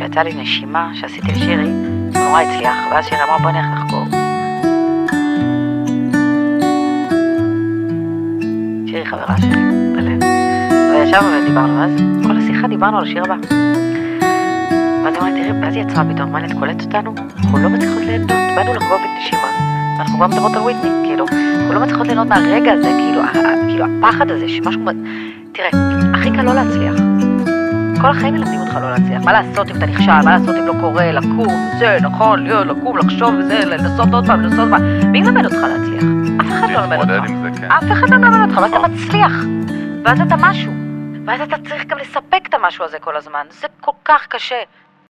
יצא לי נשימה שעשיתי לשירי, נורא הצליח, ואז שירי אמר בוא נלך לחקור. שירי חברה שלי, בלב. וישבנו ודיברנו, ואז כל השיחה דיברנו על השיר הבא. ואז אמרה, תראי, ואז היא עצרה פתאום, מה, את קולטת אותנו? אנחנו לא מצליחות ליהנות, באנו לחגוג את נשימה. ואנחנו כבר מדברות על וויטני, כאילו, אנחנו לא מצליחות ליהנות מהרגע הזה, כאילו, כאילו, הפחד הזה, שמשהו... תראה, הכי קל לא להצליח. כל החיים מלמדים אותך לא להצליח. מה לעשות אם אתה נכשל, מה לעשות אם לא קורה, לקום, זה, נכון, לקום, לחשוב וזה, לנסות עוד פעם, לנסות עוד פעם. מי מלמד אותך להצליח? אף אחד לא מלמד אותך. זה, כן. אף אחד לא מלמד אותך, ואז אתה מצליח. ואז אתה משהו. ואז אתה צריך גם לספק את המשהו הזה כל הזמן. זה כל כך קשה.